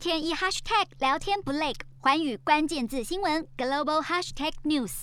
天一 hashtag 聊天不累，环宇关键字新闻 global hashtag news。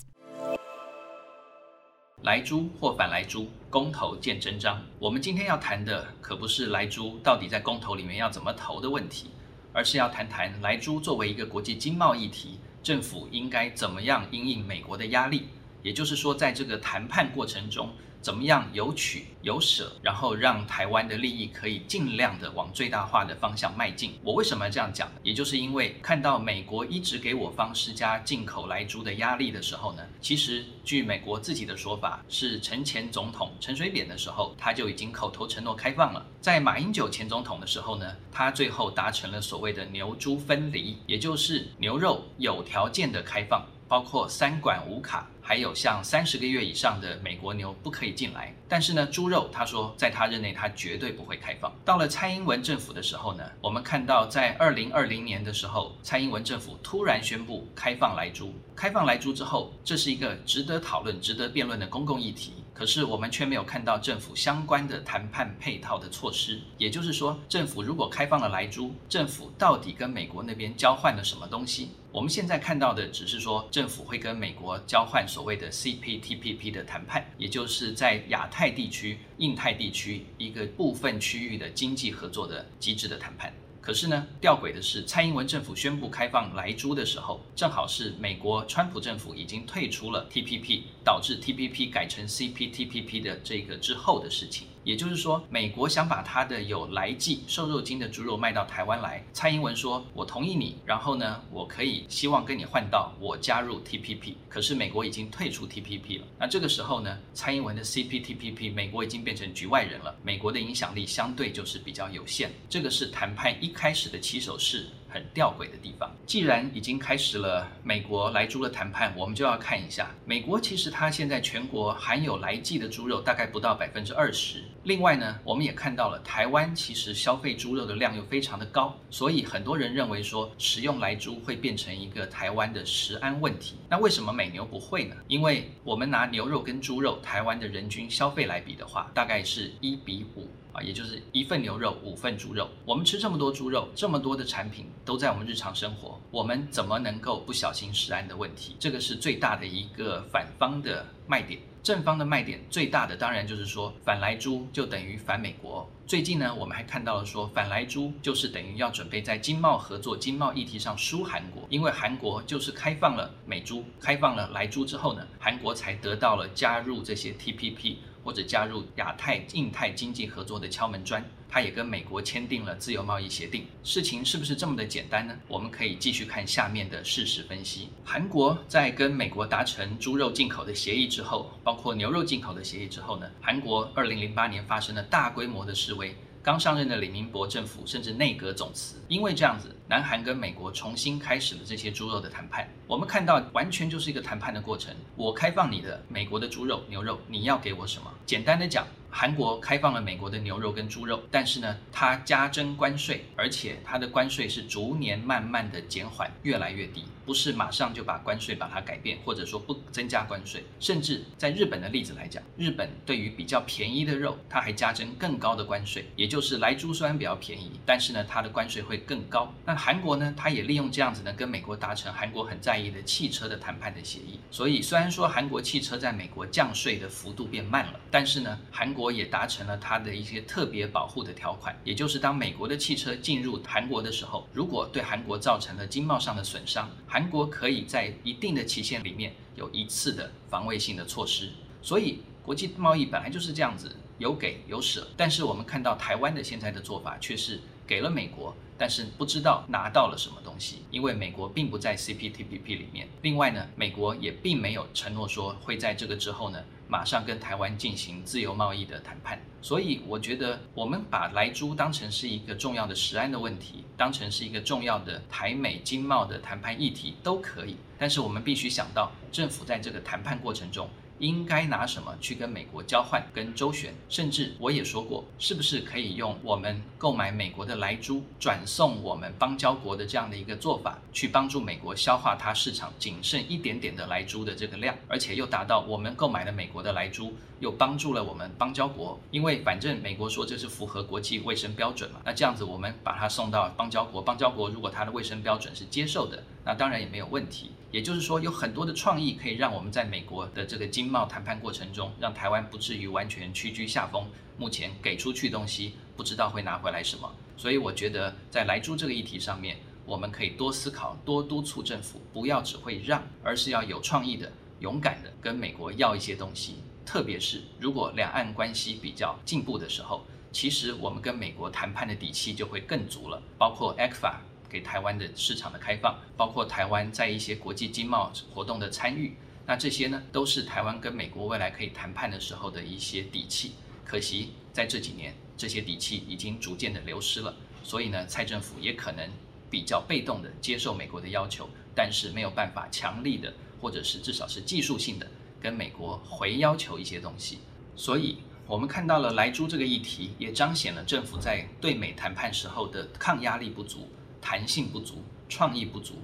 莱猪或反莱猪，公投见真章。我们今天要谈的可不是莱猪到底在公投里面要怎么投的问题，而是要谈谈莱猪作为一个国际经贸议题，政府应该怎么样应应美国的压力。也就是说，在这个谈判过程中。怎么样有取有舍，然后让台湾的利益可以尽量的往最大化的方向迈进。我为什么这样讲？也就是因为看到美国一直给我方施加进口莱猪的压力的时候呢，其实据美国自己的说法，是陈前总统陈水扁的时候，他就已经口头承诺开放了。在马英九前总统的时候呢，他最后达成了所谓的牛猪分离，也就是牛肉有条件的开放。包括三管五卡，还有像三十个月以上的美国牛不可以进来。但是呢，猪肉他说在他任内他绝对不会开放。到了蔡英文政府的时候呢，我们看到在二零二零年的时候，蔡英文政府突然宣布开放来猪。开放来猪之后，这是一个值得讨论、值得辩论的公共议题。可是我们却没有看到政府相关的谈判配套的措施。也就是说，政府如果开放了莱猪，政府到底跟美国那边交换了什么东西？我们现在看到的只是说，政府会跟美国交换所谓的 CPTPP 的谈判，也就是在亚太地区、印太地区一个部分区域的经济合作的机制的谈判。可是呢，吊诡的是，蔡英文政府宣布开放莱猪的时候，正好是美国川普政府已经退出了 TPP，导致 TPP 改成 CPTPP 的这个之后的事情。也就是说，美国想把它的有来剂瘦肉精的猪肉卖到台湾来。蔡英文说：“我同意你，然后呢，我可以希望跟你换到我加入 TPP。”可是美国已经退出 TPP 了。那这个时候呢，蔡英文的 CPTPP，美国已经变成局外人了，美国的影响力相对就是比较有限。这个是谈判一开始的起手式。很吊诡的地方，既然已经开始了美国来猪的谈判，我们就要看一下美国。其实它现在全国含有来剂的猪肉大概不到百分之二十。另外呢，我们也看到了台湾其实消费猪肉的量又非常的高，所以很多人认为说食用来猪会变成一个台湾的食安问题。那为什么美牛不会呢？因为我们拿牛肉跟猪肉台湾的人均消费来比的话，大概是一比五啊。也就是一份牛肉五份猪肉，我们吃这么多猪肉，这么多的产品都在我们日常生活，我们怎么能够不小心食安的问题？这个是最大的一个反方的卖点。正方的卖点最大的当然就是说反莱猪就等于反美国。最近呢，我们还看到了说反莱猪就是等于要准备在经贸合作、经贸议题上输韩国，因为韩国就是开放了美猪、开放了莱猪之后呢，韩国才得到了加入这些 TPP。或者加入亚太、印太经济合作的敲门砖，他也跟美国签订了自由贸易协定。事情是不是这么的简单呢？我们可以继续看下面的事实分析。韩国在跟美国达成猪肉进口的协议之后，包括牛肉进口的协议之后呢，韩国二零零八年发生了大规模的示威。刚上任的李明博政府甚至内阁总辞，因为这样子，南韩跟美国重新开始了这些猪肉的谈判。我们看到，完全就是一个谈判的过程。我开放你的美国的猪肉、牛肉，你要给我什么？简单的讲。韩国开放了美国的牛肉跟猪肉，但是呢，它加征关税，而且它的关税是逐年慢慢的减缓，越来越低，不是马上就把关税把它改变，或者说不增加关税。甚至在日本的例子来讲，日本对于比较便宜的肉，它还加征更高的关税，也就是莱猪虽然比较便宜，但是呢，它的关税会更高。那韩国呢，它也利用这样子呢，跟美国达成韩国很在意的汽车的谈判的协议。所以虽然说韩国汽车在美国降税的幅度变慢了，但是呢，韩国也达成了它的一些特别保护的条款，也就是当美国的汽车进入韩国的时候，如果对韩国造成了经贸上的损伤，韩国可以在一定的期限里面有一次的防卫性的措施。所以国际贸易本来就是这样子，有给有舍。但是我们看到台湾的现在的做法却是给了美国，但是不知道拿到了什么东西，因为美国并不在 CPTPP 里面。另外呢，美国也并没有承诺说会在这个之后呢。马上跟台湾进行自由贸易的谈判，所以我觉得我们把莱猪当成是一个重要的食安的问题，当成是一个重要的台美经贸的谈判议题都可以。但是我们必须想到，政府在这个谈判过程中应该拿什么去跟美国交换、跟周旋？甚至我也说过，是不是可以用我们购买美国的莱猪转送我们邦交国的这样的一个做法，去帮助美国消化它市场仅剩一点点的莱猪的这个量，而且又达到我们购买了美国的莱猪，又帮助了我们邦交国，因为反正美国说这是符合国际卫生标准嘛，那这样子我们把它送到邦交国，邦交国如果它的卫生标准是接受的，那当然也没有问题。也就是说，有很多的创意可以让我们在美国的这个经贸谈判过程中，让台湾不至于完全屈居下风。目前给出去东西，不知道会拿回来什么。所以我觉得，在莱猪这个议题上面，我们可以多思考，多督促政府，不要只会让，而是要有创意的、勇敢的跟美国要一些东西。特别是如果两岸关系比较进步的时候，其实我们跟美国谈判的底气就会更足了，包括 ECFA。给台湾的市场的开放，包括台湾在一些国际经贸活动的参与，那这些呢，都是台湾跟美国未来可以谈判的时候的一些底气。可惜在这几年，这些底气已经逐渐的流失了，所以呢，蔡政府也可能比较被动的接受美国的要求，但是没有办法强力的，或者是至少是技术性的跟美国回要求一些东西。所以我们看到了莱猪这个议题，也彰显了政府在对美谈判时候的抗压力不足。弹性不足，创意不足，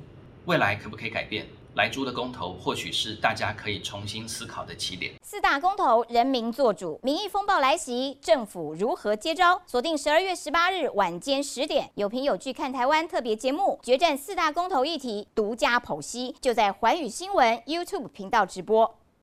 未来可不可以改变？莱猪的公投或许是大家可以重新思考的起点。四大公投，人民做主，民意风暴来袭，政府如何接招？锁定十二月十八日晚间十点，有凭有据看台湾特别节目，决战四大公投议题，独家剖析，就在环宇新闻 YouTube 频道直播。